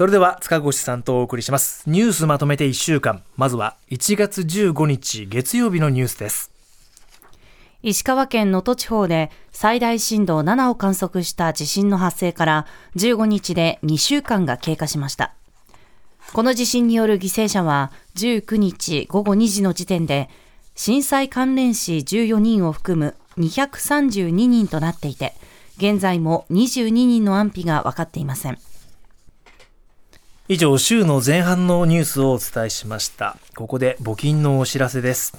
それでは塚越さんとお送りします。ニュースまとめて1週間。まずは1月15日月曜日のニュースです。石川県能登地方で最大震度7を観測した地震の発生から15日で2週間が経過しました。この地震による犠牲者は19日午後2時の時点で震災関連死14人を含む232人となっていて現在も22人の安否が分かっていません。以上週の前半のニュースをお伝えしました。ここで募金のお知らせです。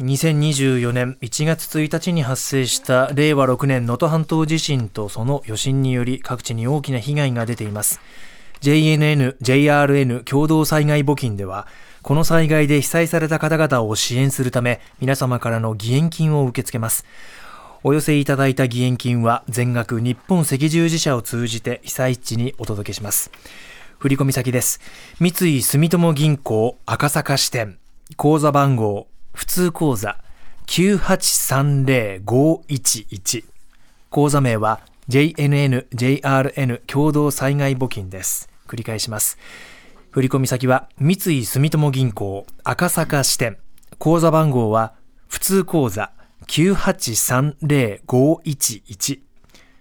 2024年1月1日に発生した令和6年能登半島地震とその余震により各地に大きな被害が出ています。JNN、JRN 共同災害募金ではこの災害で被災された方々を支援するため皆様からの義援金を受け付けます。お寄せいただいた義援金は全額日本赤十字社を通じて被災地にお届けします。振込先です。三井住友銀行赤坂支店口座番号普通口座9830-511口座名は JNN、JRN 共同災害募金です。繰り返します。振込先は三井住友銀行赤坂支店。口座番号は普通口座9830-511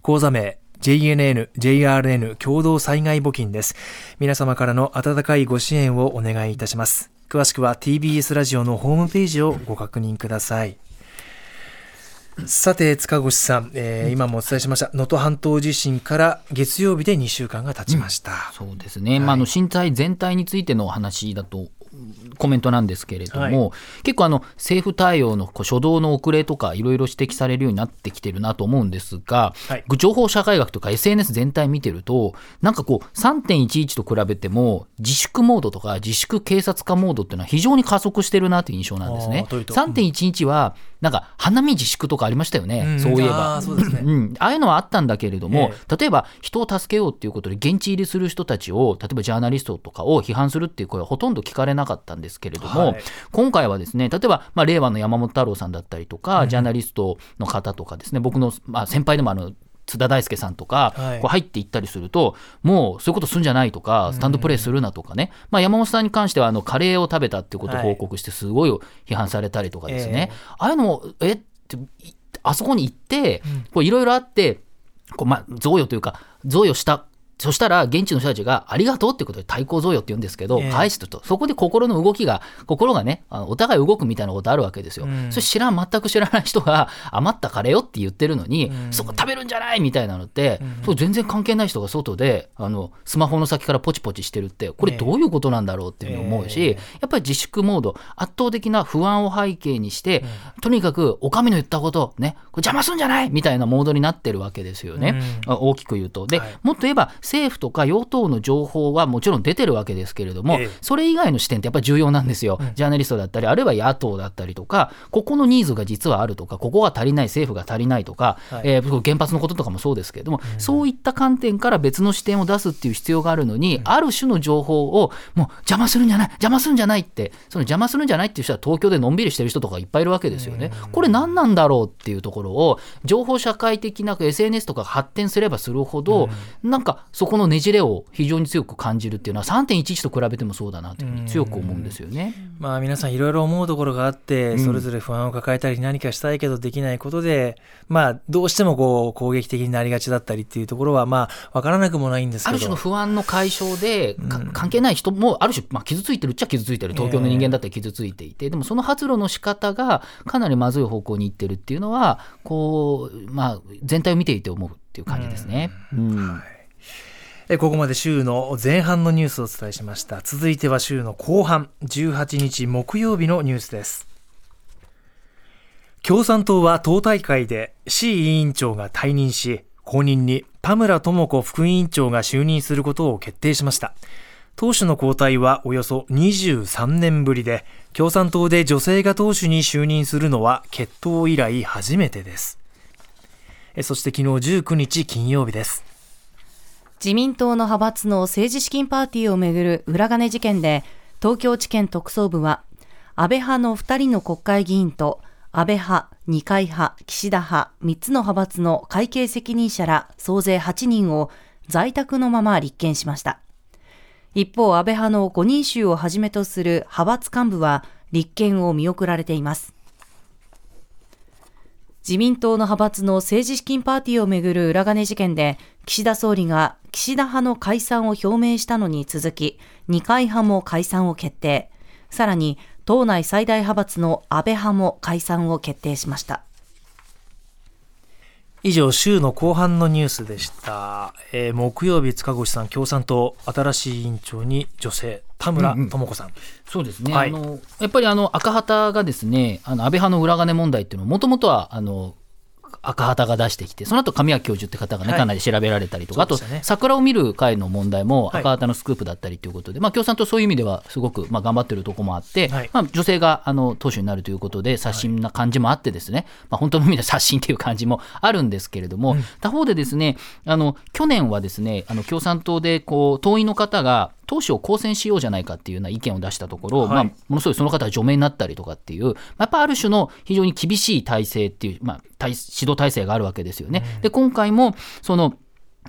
口座名 JNN、JRN 共同災害募金です。皆様からの温かいご支援をお願いいたします。詳しくは TBS ラジオのホームページをご確認ください。さて塚越さん、えー、今もお伝えしました能登半島地震から月曜日で2週間が経ちました、うん、そうですね、はい、まあ、あの震災全体についてのお話だとコメントなんですけれども、はい、結構あの政府対応の初動の遅れとかいろいろ指摘されるようになってきてるなと思うんですが、はい、情報社会学とか SNS 全体見てるとなんかこう3.11と比べても自粛モードとか自粛警察化モードっていうのは非常に加速してるなという印象なんですね。3.11はなんか花見自粛とかありましたよね、うん、そういえば。あそうですね、うん、ああいうのはあったんだけれども、ええ、例えば人を助けようっていうことで現地入りする人たちを例えばジャーナリストとかを批判するっていう声はほとんど聞かれなかったんですけれども、はい、今回はですね例えば、まあ、令和の山本太郎さんだったりとか、うん、ジャーナリストの方とかですね僕の、まあ、先輩でもあの津田大介さんとか、はい、こう入っていったりすると、もうそういうことするんじゃないとか、スタンドプレーするなとかね、まあ、山本さんに関してはあのカレーを食べたっていうことを報告して、すごい批判されたりとかですね、はい、ああいうのも、え？っあそこに行っていろいろあってこう、まあ、贈与というか贈与したそしたら現地の人たちがありがとうってことで対抗贈与って言うんですけど、返すと、そこで心の動きが、心がね、あのお互い動くみたいなことあるわけですよ。うん、それ知らん、全く知らない人が余ったカレーよって言ってるのに、うん、そこ食べるんじゃないみたいなのって、うん、そう全然関係ない人が外であのスマホの先からポチポチしてるって、これどういうことなんだろうっていうふうに思うし、やっぱり自粛モード、圧倒的な不安を背景にして、とにかくお上の言ったこと、ね、これ邪魔すんじゃないみたいなモードになってるわけですよね。大きく言うと。で、はい、もっと言えば政府とか与党の情報はもちろん出てるわけですけれども、ええ、それ以外の視点ってやっぱり重要なんですよ、うん、ジャーナリストだったり、あるいは野党だったりとか、ここのニーズが実はあるとか、ここが足りない、政府が足りないとか、はい、えー、原発のこととかもそうですけれども、うん、そういった観点から別の視点を出すっていう必要があるのに、うん、ある種の情報をもう邪魔するんじゃない、邪魔するんじゃないって、その邪魔するんじゃないっていう人は東京でのんびりしてる人とかいっぱいいるわけですよね。これ何なんだろうっていうところを、情報社会的な SNS とか発展すればするほど、なんかそこのねじれを非常に強く感じるっていうのは3.11と比べてもそうだなというふうに強く思うんですよね。まあ皆さんいろいろ思うところがあって、それぞれ不安を抱えたり何かしたいけどできないことで、まあどうしてもこう攻撃的になりがちだったりっていうところはまあ分からなくもないんですけど。ある種の不安の解消で、うん、関係ない人もある種、まあ、傷ついてるっちゃ傷ついてる。東京の人間だって傷ついていて、でもその発露の仕方がかなりまずい方向にいってるっていうのはこう、まあ、全体を見ていて思うっていう感じですね。うん、うんここまで週の前半のニュースをお伝えしました。続いては週の後半。18日木曜日のニュースです。共産党は党大会で市委員長が退任し後任に田村智子副委員長が就任することを決定しました。党首の交代はおよそ23年ぶりで共産党で女性が党首に就任するのは決闘以来初めてです。そして昨日19日金曜日です。自民党の派閥の政治資金パーティーをめぐる裏金事件で、東京地検特捜部は、安倍派の2人の国会議員と、安倍派、二階派、岸田派、3つの派閥の会計責任者ら総勢8人を在宅のまま立件しました。一方、安倍派の5人衆をはじめとする派閥幹部は立憲を見送られています。自民党の派閥の政治資金パーティーをめぐる裏金事件で、岸田総理が岸田派の解散を表明したのに続き、二階派も解散を決定。さらに、党内最大派閥の安倍派も解散を決定しました。以上、週の後半のニュースでした。えー、木曜日、塚越さん、共産党、新しい委員長に女性、田村智子さん。うんうん、そうですね、はい、あのやっぱりあの赤旗がですね、あの安倍派の裏金問題っていうのは、もともとはあの赤旗が出してきて、その後神谷教授って方がね、かなり調べられたりとか、はい、あと、桜を見る会の問題も赤旗のスクープだったりということで、はい、まあ、共産党、そういう意味ではすごく、まあ、頑張ってるところもあって、はい、まあ、女性があの党首になるということで、刷新な感じもあってですね、まあ、本当の意味で刷新という感じもあるんですけれども、うん、他方でですね、あの去年はですね、あの共産党でこう党員の方が、党首を公選しようじゃないかっていうような意見を出したところ、はい、まあ、ものすごいその方が除名になったりとかっていう、やっぱある種の非常に厳しい体制っていう、まあ、指導体制があるわけですよね。で今回もその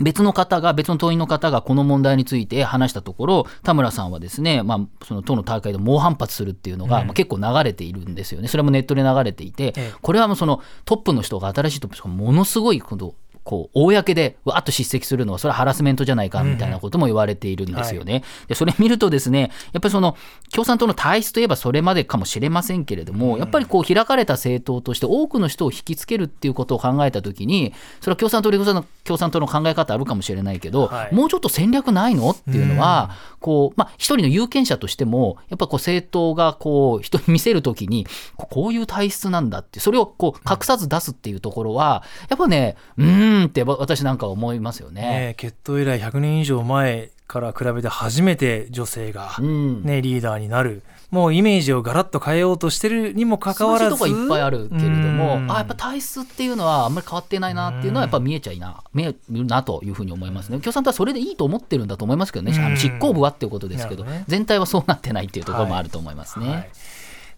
別の方が、別の党員の方がこの問題について話したところ、田村さんはですね、まあ、その党の大会で猛反発するっていうのが、まあ、結構流れているんですよね。それもネットで流れていて、これはもうそのトップの人が、新しいトップの人がものすごいことこう、公でわっと叱責するのは、それはハラスメントじゃないかみたいなことも言われているんですよね。でそれ見るとですね、やっぱりその、共産党の体質といえばそれまでかもしれませんけれども、やっぱりこう、開かれた政党として多くの人を引きつけるっていうことを考えたときに、それは共産党で共産党の考え方あるかもしれないけど、はい、もうちょっと戦略ないのっていうのは、こう、まあ、一人の有権者としても、やっぱこう、政党がこう、人に見せるときに、こういう体質なんだって、それをこう、隠さず出すっていうところは、やっぱね、うんーんって私なんか思いますよね。ね決闘以来100年以上前から比べて初めて女性がね、うん、リーダーになる。もうイメージをガラッと変えようとしてるにもかかわらず。とかいっぱいあるけれども、あやっぱ体質っていうのはあんまり変わってないなっていうのはやっぱ見えちゃいな見えるなというふうに思いますね。共産党はそれでいいと思ってるんだと思いますけどね、あの執行部はっていうことですけど、ね、全体はそうなってないっていうところもあると思いますね。はいはい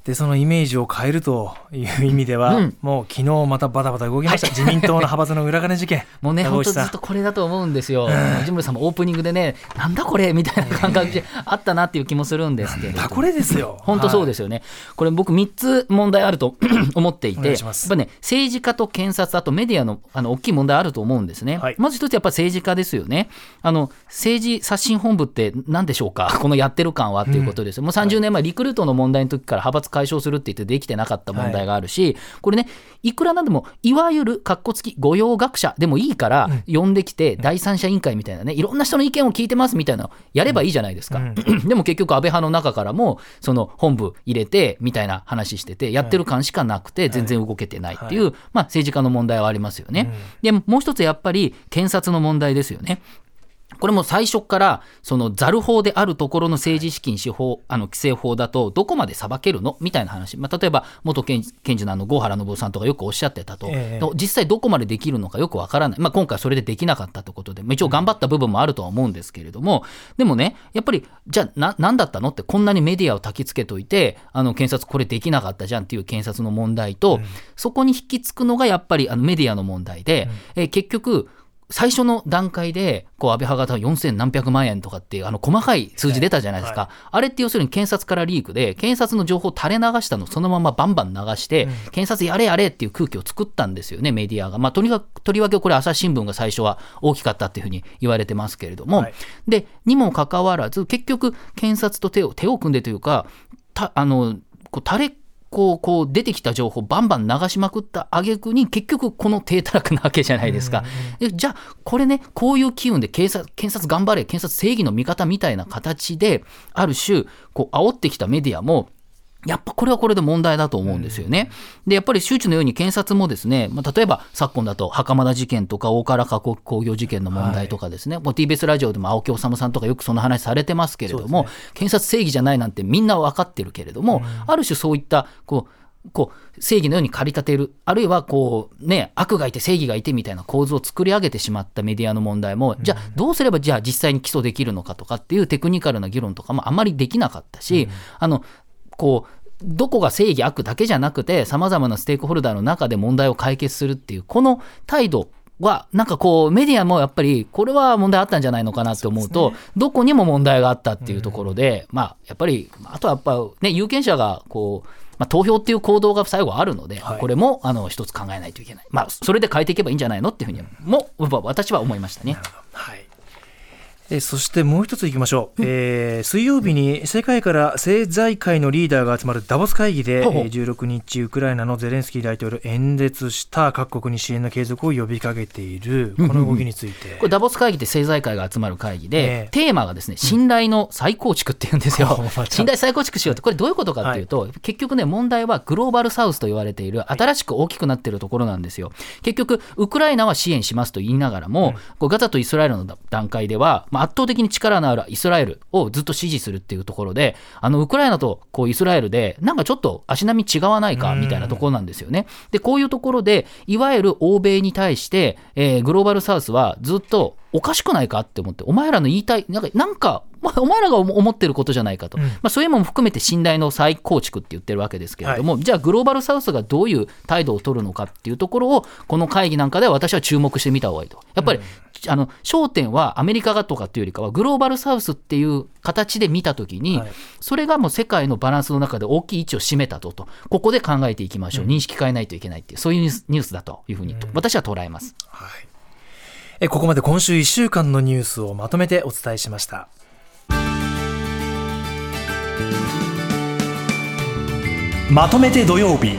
でそのイメージを変えるという意味では、うん、もう昨日またバタバタ動きました、はい、自民党の派閥の裏金事件。もうね本当ずっとこれだと思うんですよ。藤村さんもオープニングでねなんだこれみたいな感覚であったなっていう気もするんですけれど。これですよ。本当そうですよね、はい、これ僕3つ問題あると 思っていてやっぱね政治家と検察あとメディアのあの大きい問題あると思うんですね、はい、まず一つやっぱ政治家ですよね。あの政治刷新本部って何でしょうか？このやってる感はっていうことです。よ、うん、もう30年前リクルートの問題の時から派閥解消するって言ってできてなかった問題があるし、はい、これね、いくらなんでも、いわゆるかっこつき御用学者でもいいから、呼んできて、第三者委員会みたいなね、いろんな人の意見を聞いてますみたいなのやればいいじゃないですか。でも結局、安倍派の中からも、その本部入れてみたいな話してて、やってる感しかなくて、全然動けてないっていう、まあ、政治家の問題はありますよね。でもう一つやっぱり、検察の問題ですよね。これも最初からそのザル法であるところの政治資金司法あの規正法だとどこまで裁けるの？みたいな話、まあ、例えば元検事のあの郷原信夫さんとかよくおっしゃってたと、えー、実際どこまでできるのかよくわからない、まあ、今回それでできなかったということで、まあ、一応頑張った部分もあるとは思うんですけれども、でもねやっぱりじゃあな何だったの？ってこんなにメディアを焚きつけといてあの検察これできなかったじゃんっていう検察の問題と、うん、そこに引き付くのがやっぱりあのメディアの問題で、うん、えー、結局最初の段階で、こう、安倍派が4000何百万円とかっていう、あの、細かい数字出たじゃないですか。はい、あれって要するに検察からリークで、検察の情報垂れ流したのそのままバンバン流して、うん、検察やれやれっていう空気を作ったんですよね、メディアが。まあ、とにかく、とりわけこれ、朝日新聞が最初は大きかったっていうふうに言われてますけれども、はい、で、にもかかわらず、結局、検察と手を、手を組んでというか、たあの、こう垂れこう、こう出てきた情報バンバン流しまくった挙句に結局この低たらくなわけじゃないですか。じゃあ、これね、こういう機運で警察、検察頑張れ、検察正義の味方みたいな形で、ある種、こう、煽ってきたメディアも、やっぱこれはこれで問題だと思うんですよね。で、やっぱり周知のように検察もですね、まあ、例えば昨今だと袴田事件とか大唐加工工業事件の問題とかですね、はい、もう TBS ラジオでも青木治さんとかよくその話されてますけれども、ね、検察正義じゃないなんてみんな分かってるけれども、うん、ある種そういったこうこう正義のように駆り立てるあるいはこう、ね、悪がいて正義がいてみたいな構図を作り上げてしまったメディアの問題も、じゃあどうすればじゃあ実際に起訴できるのかとかっていうテクニカルな議論とかもあまりできなかったし、あのこうどこが正義悪だけじゃなくてさまざまなステークホルダーの中で問題を解決するっていうこの態度は、なんかこう、メディアもやっぱり、これは問題あったんじゃないのかなって思うと、どこにも問題があったっていうところで、まあ、やっぱり、あとはやっぱね、有権者が、こう、まあ、投票っていう行動が最後あるので、はい。これもあの一つ考えないといけない、まあ、それで変えていけばいいんじゃないのっていうふうにも私は思いましたね。はい。えーそしてもう一ついきましょう、えー水曜日に世界から政財界のリーダーが集まるダボス会議で、うほう。ー16日ウクライナのゼレンスキー大統領演説した各国に支援の継続を呼びかけているこの動きについて、これダボス会議って政財界が集まる会議で、ええ。テーマがですね信頼の再構築っていうんですよ、お また信頼再構築しようって。これどういうことかっていうと、結局ね問題はグローバルサウスと言われている新しく大きくなっているところなんですよ。結局ウクライナは支援しますと言いながらも、こうガザとイスラエルの段階では、まあ、圧倒的に力のあるイスラエルをずっと支持するっていうところであのウクライナとこうイスラエルでなんかちょっと足並み違わないかみたいなところなんですよね。でこういうところでいわゆる欧米に対して、えーグローバルサウスはずっとおかしくないかって思ってお前らの言いたいなんかなんかまあお前らが思思ってることじゃないかと、うん。まあ、そういうのも含めて信頼の再構築って言ってるわけですけれども、じゃあグローバルサウスがどういう態度を取るのかっていうところをこの会議なんかでは私は注目してみた方がいいと。やっぱり、あの焦点はアメリカがとかっていうよりかはグローバルサウスっていう形で見たときに、はい。それがもう世界のバランスの中で大きい位置を占めたととここで考えていきましょう、認識変えないといけないっていうそういうニュースニュースだというふうに、私は捉えます。はい。えーここまで今週1週間のニュースをまとめてお伝えしました。まとめて土曜日